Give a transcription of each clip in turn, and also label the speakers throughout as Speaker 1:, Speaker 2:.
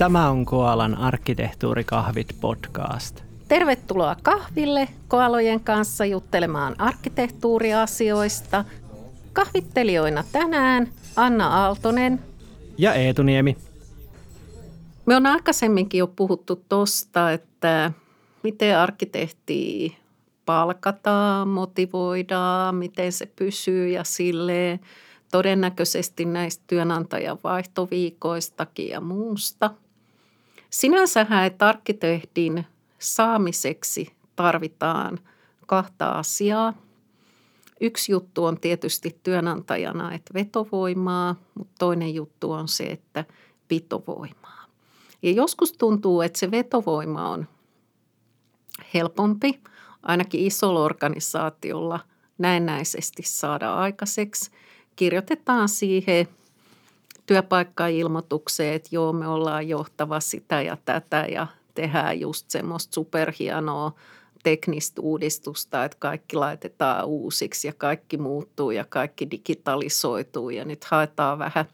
Speaker 1: Tämä on Koalan arkkitehtuurikahvit podcast.
Speaker 2: Tervetuloa kahville koalojen kanssa juttelemaan arkkitehtuuriasioista. Kahvittelijoina tänään Anna Aaltonen
Speaker 1: ja Eetu Niemi.
Speaker 2: Me on aikaisemminkin jo puhuttu tuosta, että miten arkkitehti palkataan, motivoidaan, miten se pysyy ja silleen todennäköisesti näistä työnantajan vaihtoviikoistakin ja muusta. Sinänsähän, että arkkitehdin saamiseksi tarvitaan kahta asiaa. Yksi juttu on tietysti työnantajana, että vetovoimaa, mutta toinen juttu on se, että pitovoimaa. Ja joskus tuntuu, että se vetovoima on helpompi, ainakin isolla organisaatiolla näennäisesti saada aikaiseksi. Kirjoitetaan siihen työpaikkailmoitukseen, että joo, me ollaan johtava sitä ja tätä ja tehdään just semmoista superhienoa teknistä uudistusta, että kaikki laitetaan uusiksi ja kaikki muuttuu ja kaikki digitalisoituu ja nyt haetaan vähän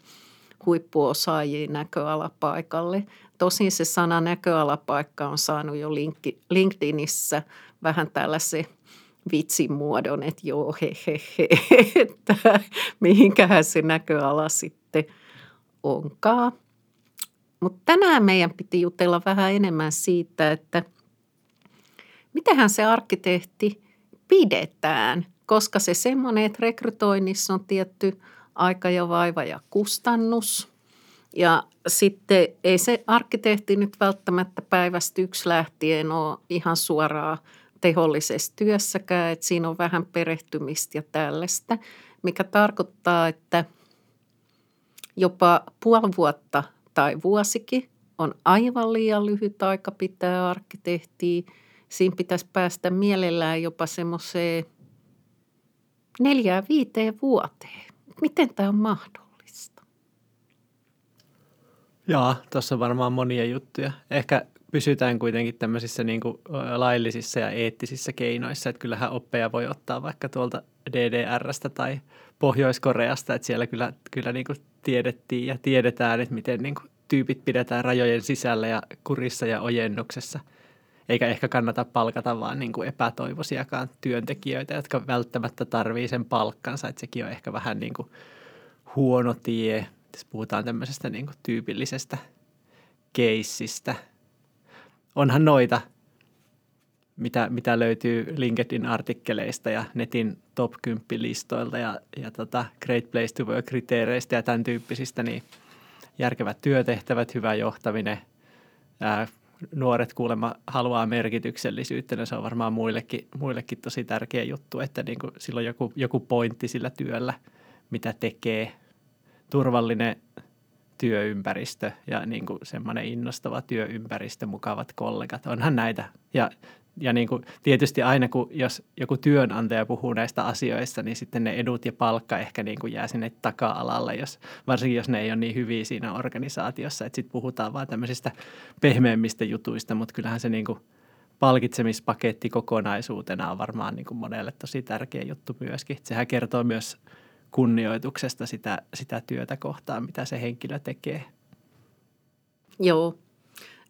Speaker 2: huippuosaajia näköalapaikalle. Tosin se sana näköalapaikka on saanut jo LinkedInissä vähän tällaisen vitsin muodon, että joo, he, he, he, että mihinkähän se näköala sitten onkaan. Mutta tänään meidän piti jutella vähän enemmän siitä, että mitähän se arkkitehti pidetään, koska se semmoinen, että rekrytoinnissa on tietty aika ja vaiva ja kustannus. Ja sitten ei se arkkitehti nyt välttämättä päivästä yksi lähtien ole ihan suoraan tehollisessa työssäkään, että siinä on vähän perehtymistä ja tällaista, mikä tarkoittaa, että jopa puoli vuotta – tai vuosikin on aivan liian lyhyt aika pitää arkkitehtiä. Siinä pitäisi päästä mielellään jopa semmoiseen neljään viiteen vuoteen. Miten tämä on mahdollista?
Speaker 1: Joo, tuossa on varmaan monia juttuja. Ehkä pysytään kuitenkin tämmöisissä niin kuin laillisissa ja eettisissä keinoissa, että kyllähän oppeja voi ottaa vaikka tuolta DDRstä tai Pohjois-Koreasta, että siellä kyllä, kyllä niin kuin tiedettiin ja tiedetään, että miten niin kuin tyypit pidetään rajojen sisällä ja kurissa ja ojennuksessa. Eikä ehkä kannata palkata vaan niin kuin epätoivoisiakaan työntekijöitä, jotka välttämättä tarvii sen palkkansa. Että sekin on ehkä vähän niin kuin huono tie, jos puhutaan tämmöisestä niin kuin tyypillisestä keissistä. Onhan noita, mitä, mitä löytyy LinkedIn-artikkeleista ja netin top 10 listoilta ja, ja tota Great Place to Work-kriteereistä ja tämän tyyppisistä, niin – järkevät työtehtävät, hyvä johtaminen. Ää, nuoret kuulemma haluaa merkityksellisyyttä, ja se on varmaan muillekin, muillekin tosi tärkeä juttu, että niin kuin sillä on joku, joku pointti sillä työllä, mitä tekee. Turvallinen työympäristö ja niin kuin semmoinen innostava työympäristö, mukavat kollegat. Onhan näitä. Ja ja niin kuin, tietysti aina kun jos joku työnantaja puhuu näistä asioista, niin sitten ne edut ja palkka ehkä niin kuin jää sinne taka-alalle, jos, varsinkin jos ne ei ole niin hyviä siinä organisaatiossa, että sitten puhutaan vaan tämmöisistä pehmeämmistä jutuista, mutta kyllähän se niin kuin palkitsemispaketti kokonaisuutena on varmaan niin kuin monelle tosi tärkeä juttu myöskin. Sehän kertoo myös kunnioituksesta sitä, sitä työtä kohtaan, mitä se henkilö tekee.
Speaker 2: Joo,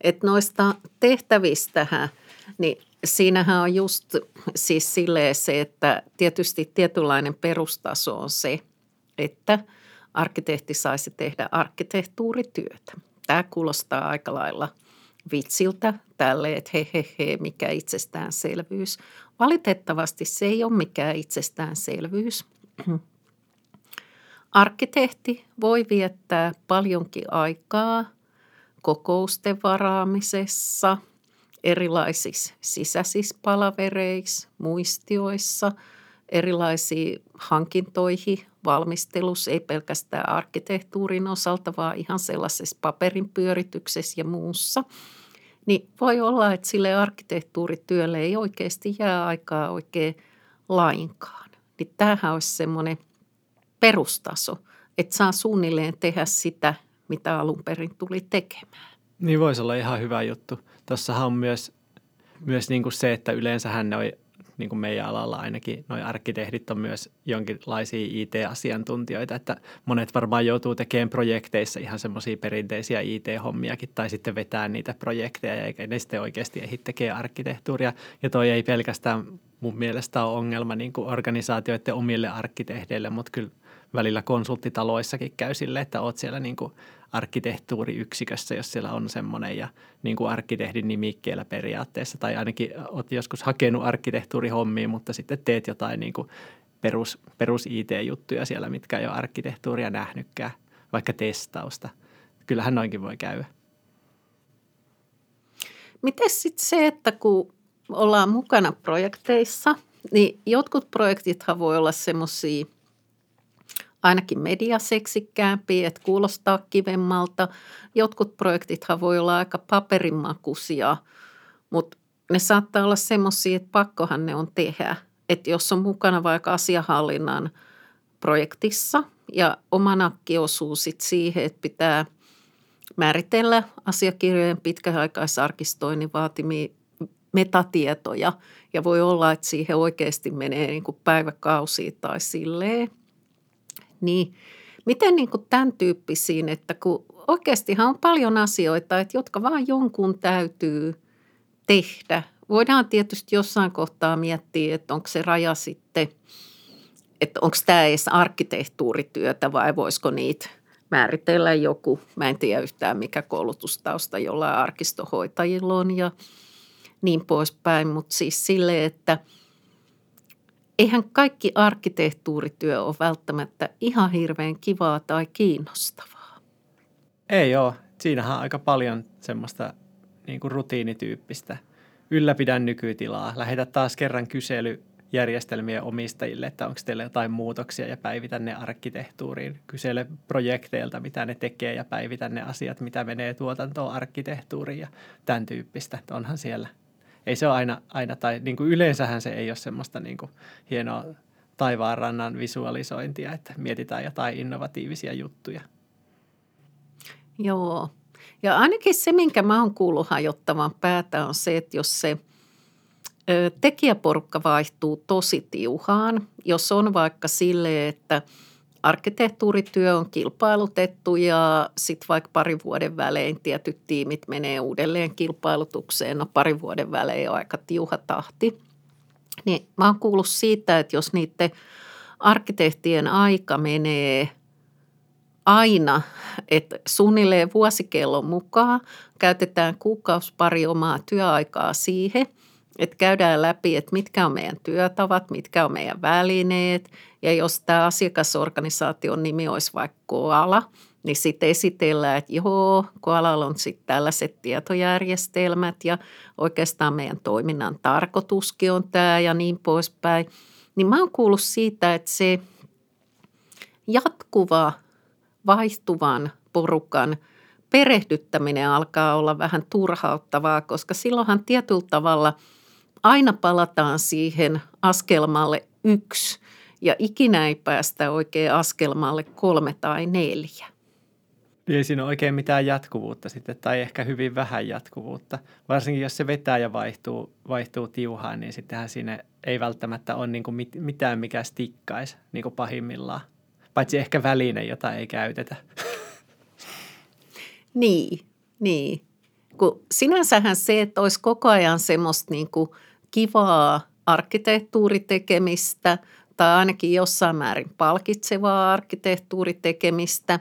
Speaker 2: että noista tehtävistähän, niin siinähän on just siis silleen se, että tietysti tietynlainen perustaso on se, että arkkitehti saisi tehdä arkkitehtuurityötä. Tämä kuulostaa aika lailla vitsiltä tälle, että he, he, he, mikä itsestäänselvyys. Valitettavasti se ei ole mikään itsestäänselvyys. Arkkitehti voi viettää paljonkin aikaa kokousten varaamisessa – erilaisissa sisäisissä palavereissa, muistioissa, erilaisiin hankintoihin, valmistelussa, ei pelkästään arkkitehtuurin osalta, vaan ihan sellaisessa paperin pyörityksessä ja muussa. Niin voi olla, että sille arkkitehtuurityölle ei oikeasti jää aikaa oikein lainkaan. Niin tämähän olisi semmoinen perustaso, että saa suunnilleen tehdä sitä, mitä alun perin tuli tekemään.
Speaker 1: Niin voisi olla ihan hyvä juttu. Tuossahan on myös, myös niin kuin se, että yleensähän ne on niin kuin meidän alalla ainakin, noi arkkitehdit on myös jonkinlaisia IT-asiantuntijoita, että monet varmaan joutuu tekemään projekteissa ihan semmoisia perinteisiä IT-hommiakin tai sitten vetää niitä projekteja eikä ne sitten oikeasti ehdi tekemään arkkitehtuuria. Ja toi ei pelkästään mun mielestä ole ongelma niin kuin organisaatioiden omille arkkitehdeille, mutta kyllä välillä konsulttitaloissakin käy sille, että oot siellä niin kuin arkkitehtuuriyksikössä, jos siellä on semmoinen ja niin kuin arkkitehdin nimikkeellä periaatteessa. Tai ainakin olet joskus hakenut arkkitehtuurihommiin, mutta sitten teet jotain niin kuin perus, perus IT-juttuja siellä, mitkä ei ole arkkitehtuuria nähnytkään, vaikka testausta. Kyllähän noinkin voi käydä.
Speaker 2: Miten sitten se, että kun ollaan mukana projekteissa, niin jotkut projektithan voi olla semmoisia – ainakin mediaseksikkäämpiä, että kuulostaa kivemmalta. Jotkut projektithan voi olla aika paperimakuisia, mutta ne saattaa olla semmoisia, että pakkohan ne on tehdä. Että jos on mukana vaikka asiahallinnan projektissa ja oma nakki osuu sit siihen, että pitää määritellä asiakirjojen pitkäaikaisarkistoinnin vaatimia metatietoja ja voi olla, että siihen oikeasti menee niin kuin päiväkausia tai silleen – niin miten niin kuin tämän tyyppisiin, että kun oikeastihan on paljon asioita, että jotka vaan jonkun täytyy tehdä. Voidaan tietysti jossain kohtaa miettiä, että onko se raja sitten, että onko tämä edes arkkitehtuurityötä vai voisiko niitä määritellä joku, mä en tiedä yhtään mikä koulutustausta jollain arkistohoitajilla on ja niin poispäin, mutta siis sille, että – eihän kaikki arkkitehtuurityö ole välttämättä ihan hirveän kivaa tai kiinnostavaa.
Speaker 1: Ei ole. Siinähän on aika paljon semmoista niin kuin rutiinityyppistä. Ylläpidän nykytilaa. Lähetä taas kerran kysely järjestelmien omistajille, että onko teillä jotain muutoksia ja päivitä ne arkkitehtuuriin. Kysele projekteilta, mitä ne tekee ja päivitä ne asiat, mitä menee tuotantoon arkkitehtuuriin ja tämän tyyppistä. Onhan siellä ei se ole aina, aina tai niin kuin yleensähän se ei ole semmoista niin kuin hienoa taivaanrannan visualisointia, että mietitään jotain innovatiivisia juttuja.
Speaker 2: Joo. Ja ainakin se, minkä mä oon kuullut hajottavan päätä, on se, että jos se tekijäporukka vaihtuu tosi tiuhaan, jos on vaikka sille, että – arkkitehtuurityö on kilpailutettu ja sitten vaikka pari vuoden välein tietyt tiimit menee uudelleen kilpailutukseen. No pari vuoden välein on aika tiuha tahti. Niin mä oon kuullut siitä, että jos niiden arkkitehtien aika menee aina, että suunnilleen vuosikellon mukaan käytetään kuukausi pari omaa työaikaa siihen – että käydään läpi, että mitkä on meidän työtavat, mitkä on meidän välineet. Ja jos tämä asiakasorganisaation nimi olisi vaikka Koala, niin sitten esitellään, että joo, Koalalla on sitten tällaiset tietojärjestelmät ja oikeastaan meidän toiminnan tarkoituskin on tämä ja niin poispäin. Niin mä oon kuullut siitä, että se jatkuva vaihtuvan porukan perehdyttäminen alkaa olla vähän turhauttavaa, koska silloinhan tietyllä tavalla – aina palataan siihen askelmalle yksi ja ikinä ei päästä oikein askelmalle kolme tai neljä.
Speaker 1: Ei siinä ole oikein mitään jatkuvuutta sitten, tai ehkä hyvin vähän jatkuvuutta. Varsinkin jos se vetää ja vaihtuu, vaihtuu tiuhaan, niin sittenhän siinä ei välttämättä ole niin kuin mitään, mikä stikkaisi niin kuin pahimmillaan. Paitsi ehkä väline, jota ei käytetä.
Speaker 2: Niin, niin. Kun sinänsähän se, että olisi koko ajan semmoista niin kuin – kivaa arkkitehtuuritekemistä tai ainakin jossain määrin palkitsevaa arkkitehtuuritekemistä,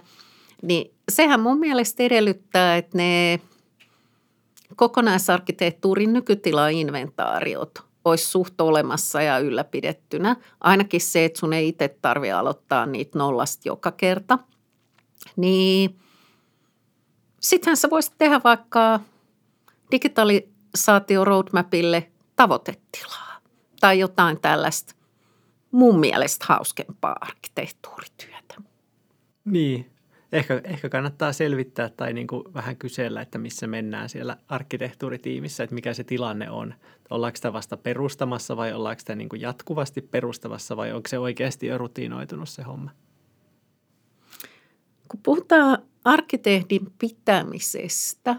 Speaker 2: niin sehän mun mielestä edellyttää, että ne kokonaisarkkitehtuurin nykytilainventaariot olisi suht olemassa ja ylläpidettynä. Ainakin se, että sun ei itse tarvitse aloittaa niitä nollasta joka kerta. Niin sittenhän sä voisit tehdä vaikka digitalisaatio roadmapille tavoitetilaa tai jotain tällaista mun mielestä hauskempaa arkkitehtuurityötä.
Speaker 1: Niin, ehkä, ehkä kannattaa selvittää tai niin kuin vähän kysellä, että missä mennään siellä arkkitehtuuritiimissä, että mikä se tilanne on. Ollaanko sitä vasta perustamassa vai ollaanko sitä niin kuin jatkuvasti perustavassa vai onko se oikeasti jo rutiinoitunut se homma?
Speaker 2: Kun puhutaan arkkitehdin pitämisestä,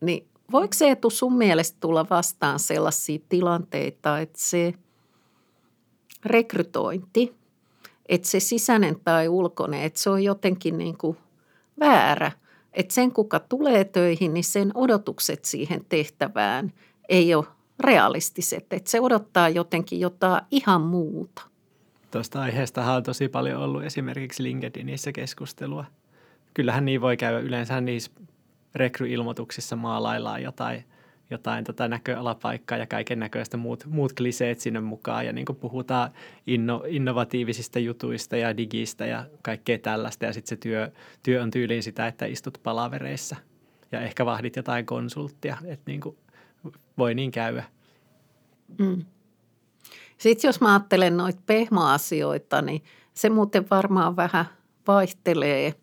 Speaker 2: niin Voiko se etu sun mielestä tulla vastaan sellaisia tilanteita, että se rekrytointi, että se sisäinen tai ulkoinen, että se on jotenkin niin kuin väärä. Että sen, kuka tulee töihin, niin sen odotukset siihen tehtävään ei ole realistiset. Että se odottaa jotenkin jotain ihan muuta.
Speaker 1: Tuosta aiheesta on tosi paljon ollut esimerkiksi LinkedInissä keskustelua. Kyllähän niin voi käydä. Yleensä niissä rekryilmoituksissa maalaillaan jotain, jotain tota näköalapaikkaa ja kaiken näköistä muut, muut kliseet sinne mukaan. Ja niin puhutaan inno, innovatiivisista jutuista ja digistä ja kaikkea tällaista. Ja sitten se työ, työ on tyyliin sitä, että istut palavereissa ja ehkä vahdit jotain konsulttia. Että niin kuin voi niin käydä.
Speaker 2: Mm. Sitten jos mä ajattelen noita pehmoasioita, niin se muuten varmaan vähän vaihtelee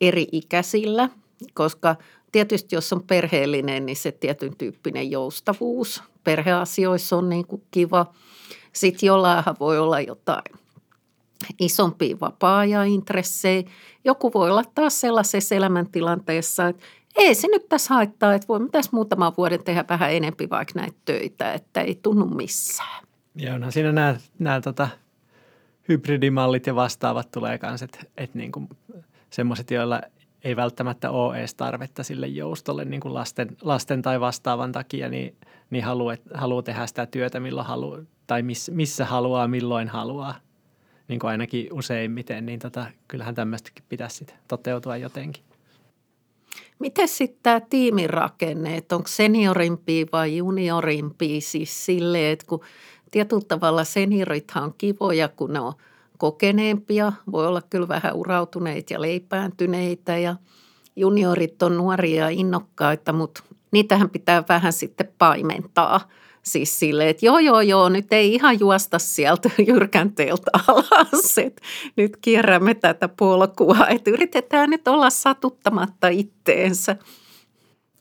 Speaker 2: eri ikäisillä, koska tietysti jos on perheellinen, niin se tietyn tyyppinen joustavuus perheasioissa on niin kuin kiva. Sitten jollain voi olla jotain isompia vapaa intressejä. Joku voi olla taas sellaisessa elämäntilanteessa, että ei se nyt tässä haittaa, että voimme tässä muutaman vuoden tehdä vähän enempi vaikka näitä töitä, että ei tunnu missään.
Speaker 1: Ja onhan siinä nämä, nämä tota, hybridimallit ja vastaavat tulee kanssa, että, että niin semmoiset, joilla ei välttämättä ole edes tarvetta sille joustolle niin kuin lasten, lasten tai vastaavan takia, niin, niin haluaa, haluaa tehdä sitä työtä milloin haluaa tai miss, missä haluaa, milloin haluaa. Niin kuin ainakin useimmiten, niin tota, kyllähän tämmöistäkin pitäisi sit toteutua jotenkin.
Speaker 2: Miten sitten tämä tiimirakenne, että onko seniorimpi vai juniorimpi siis silleen, että kun tietyllä tavalla seniorithan on kivoja, kun ne on kokeneempia, voi olla kyllä vähän urautuneita ja leipääntyneitä ja juniorit on nuoria ja innokkaita, mutta niitähän pitää vähän sitten paimentaa. Siis sille, että joo, joo, joo, nyt ei ihan juosta sieltä jyrkänteeltä alas, että nyt kierrämme tätä polkua, että yritetään nyt olla satuttamatta itteensä.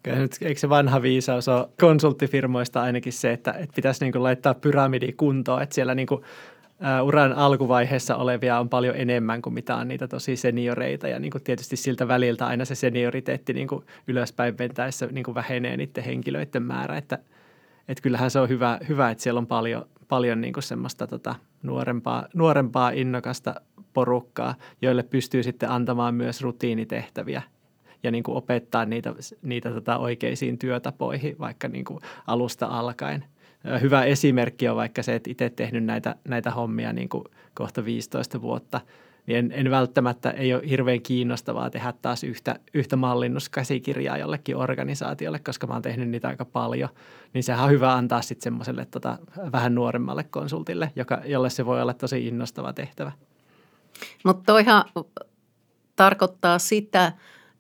Speaker 1: Nyt, eikö se vanha viisaus ole konsulttifirmoista ainakin se, että, että pitäisi niin laittaa pyramidi kuntoon, että siellä niin uran alkuvaiheessa olevia on paljon enemmän kuin mitä on niitä tosi senioreita. Ja niin kuin tietysti siltä väliltä aina se senioriteetti niin kuin ylöspäin ventäessä niin kuin vähenee niiden henkilöiden määrä. Että, että kyllähän se on hyvä, hyvä että siellä on paljon, paljon niin kuin semmoista tota, nuorempaa, nuorempaa innokasta porukkaa, joille pystyy sitten antamaan myös rutiinitehtäviä ja niin kuin opettaa niitä, niitä tota oikeisiin työtapoihin vaikka niin kuin alusta alkaen. Hyvä esimerkki on vaikka se, että itse tehnyt näitä, näitä hommia niin kuin kohta 15 vuotta, niin en, en välttämättä ei ole hirveän kiinnostavaa tehdä taas yhtä, yhtä mallinnuskäsikirjaa jollekin organisaatiolle, koska mä oon tehnyt niitä aika paljon. Niin sehän on hyvä antaa sitten semmoiselle tota, vähän nuoremmalle konsultille, joka, jolle se voi olla tosi innostava tehtävä.
Speaker 2: Mutta toihan tarkoittaa sitä,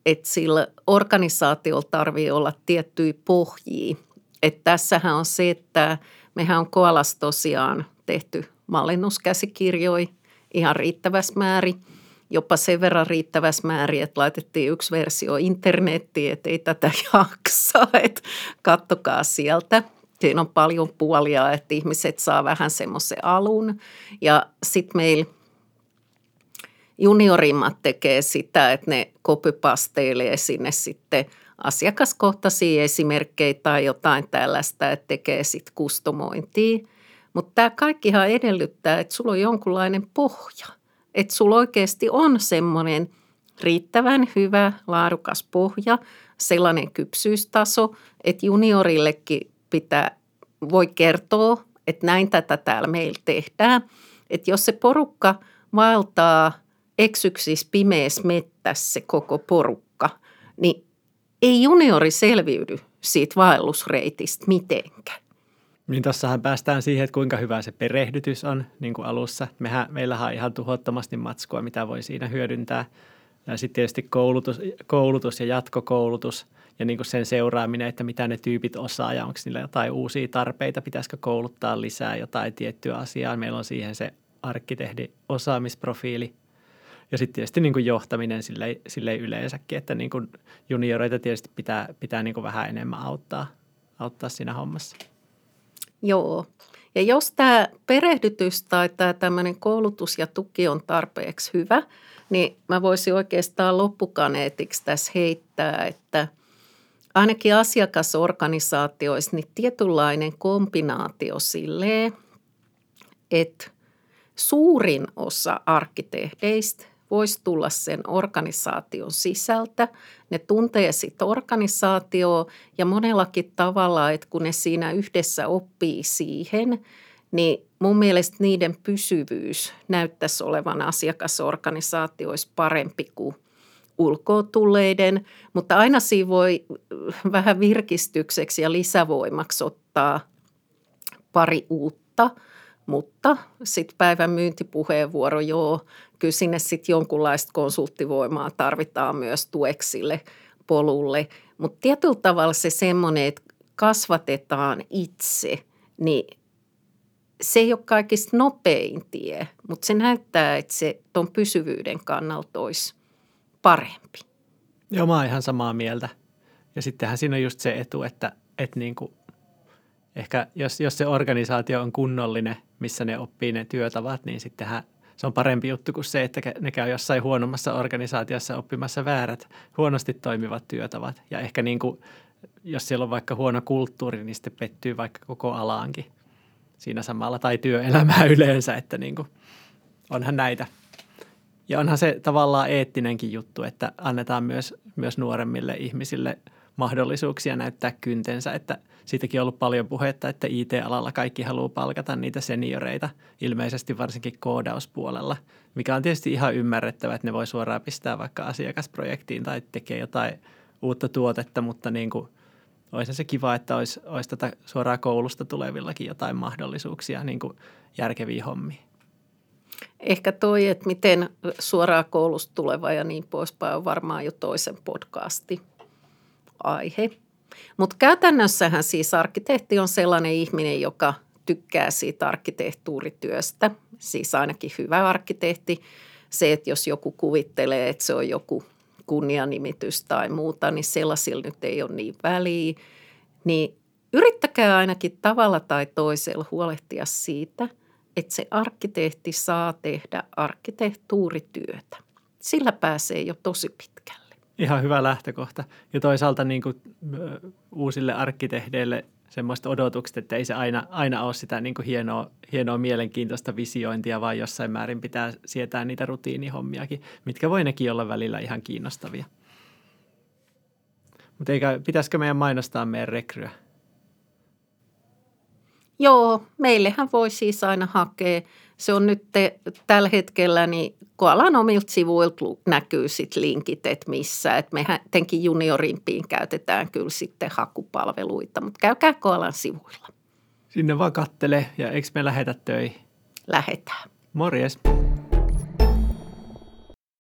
Speaker 2: että sillä organisaatiolla tarvii olla tiettyjä pohjia. Että tässähän on se, että mehän on Koalas tosiaan tehty mallinnuskäsikirjoja ihan riittävässä määrin, jopa sen verran riittävässä määrin, että laitettiin yksi versio internettiin, että ei tätä jaksa, että kattokaa sieltä. Siinä on paljon puolia, että ihmiset saa vähän semmoisen alun ja sitten meillä juniorimmat tekee sitä, että ne kopypasteilee sinne sitten asiakaskohtaisia esimerkkejä tai jotain tällaista, että tekee sitten kustomointia. Mutta tämä kaikkihan edellyttää, että sulla on jonkunlainen pohja. Että sulla oikeasti on semmoinen riittävän hyvä, laadukas pohja, sellainen kypsyystaso, että juniorillekin pitää, voi kertoa, että näin tätä täällä meillä tehdään. Että jos se porukka vaeltaa – eksyksissä pimeässä mettässä se koko porukka, niin ei juniori selviydy siitä vaellusreitistä mitenkään.
Speaker 1: Niin tuossahan päästään siihen, että kuinka hyvä se perehdytys on niin kuin alussa. Mehän, meillähän on ihan tuhottomasti matskua, mitä voi siinä hyödyntää. Ja sitten tietysti koulutus, koulutus ja jatkokoulutus ja niin kuin sen seuraaminen, että mitä ne tyypit osaa ja onko niillä jotain uusia tarpeita, pitäisikö kouluttaa lisää jotain tiettyä asiaa. Meillä on siihen se arkkitehdi osaamisprofiili ja sitten tietysti niin kuin johtaminen silleen, silleen yleensäkin, että niin kuin junioreita tietysti pitää, pitää niin kuin vähän enemmän auttaa, auttaa siinä hommassa.
Speaker 2: Joo. Ja jos tämä perehdytys tai tämä tämmöinen koulutus ja tuki on tarpeeksi hyvä, niin mä voisin oikeastaan loppukaneetiksi tässä heittää, että ainakin asiakasorganisaatioissa niin tietynlainen kombinaatio silleen, että suurin osa arkkitehdeistä voisi tulla sen organisaation sisältä. Ne tuntee sitten organisaatioa ja monellakin tavalla, että kun ne siinä yhdessä oppii siihen, niin mun mielestä niiden pysyvyys näyttäisi olevan asiakasorganisaatioissa parempi kuin ulkoa tulleiden, mutta aina siinä voi vähän virkistykseksi ja lisävoimaksi ottaa pari uutta, mutta sitten päivän myyntipuheenvuoro, joo, kyllä sinne sitten jonkunlaista konsulttivoimaa tarvitaan myös tueksille polulle. Mutta tietyllä tavalla se semmoinen, että kasvatetaan itse, niin se ei ole kaikista nopein tie, mutta se näyttää, että se tuon pysyvyyden kannalta olisi parempi.
Speaker 1: Joo, mä oon ihan samaa mieltä. Ja sittenhän siinä on just se etu, että, että niin kuin ehkä jos, jos se organisaatio on kunnollinen, missä ne oppii ne työtavat, niin sittenhän se on parempi juttu kuin se, että ne käy jossain huonommassa organisaatiossa oppimassa väärät, huonosti toimivat työtavat. Ja ehkä niin kuin, jos siellä on vaikka huono kulttuuri, niin sitten pettyy vaikka koko alaankin siinä samalla, tai työelämää yleensä, että niin kuin, onhan näitä. Ja onhan se tavallaan eettinenkin juttu, että annetaan myös, myös nuoremmille ihmisille mahdollisuuksia näyttää kyntensä, että siitäkin on ollut paljon puhetta, että IT-alalla kaikki haluaa palkata niitä senioreita, ilmeisesti varsinkin koodauspuolella, mikä on tietysti ihan ymmärrettävä, että ne voi suoraan pistää vaikka asiakasprojektiin tai tekee jotain uutta tuotetta, mutta niin kuin – olisi se kiva, että olisi, olisi tätä suoraan koulusta tulevillakin jotain mahdollisuuksia niin kuin järkeviä hommia.
Speaker 2: Ehkä toi, että miten suoraan koulusta tuleva ja niin poispäin on varmaan jo toisen podcasti aihe. Mutta käytännössähän siis arkkitehti on sellainen ihminen, joka tykkää siitä arkkitehtuurityöstä, siis ainakin hyvä arkkitehti. Se, että jos joku kuvittelee, että se on joku kunnianimitys tai muuta, niin sellaisilla nyt ei ole niin väliä. Niin yrittäkää ainakin tavalla tai toisella huolehtia siitä, että se arkkitehti saa tehdä arkkitehtuurityötä. Sillä pääsee jo tosi pitkälle.
Speaker 1: Ihan hyvä lähtökohta. Ja toisaalta niin kuin, uusille arkkitehdeille – semmoista odotukset, että ei se aina, aina ole sitä niin kuin hienoa, hienoa mielenkiintoista visiointia, vaan jossain määrin pitää sietää niitä rutiinihommiakin, mitkä voi nekin olla välillä ihan kiinnostavia. Mutta eikä, pitäisikö meidän mainostaa meidän rekryä?
Speaker 2: Joo, meillehän voi siis aina hakea. Se on nyt te, tällä hetkellä, niin kun alan omilta sivuilta näkyy sit linkit, että missä. Että mehän tenkin juniorimpiin käytetään kyllä sitten hakupalveluita, mutta käykää Koalan sivuilla.
Speaker 1: Sinne vaan kattele ja eikö me lähetä töihin?
Speaker 2: Lähetään.
Speaker 1: Morjes.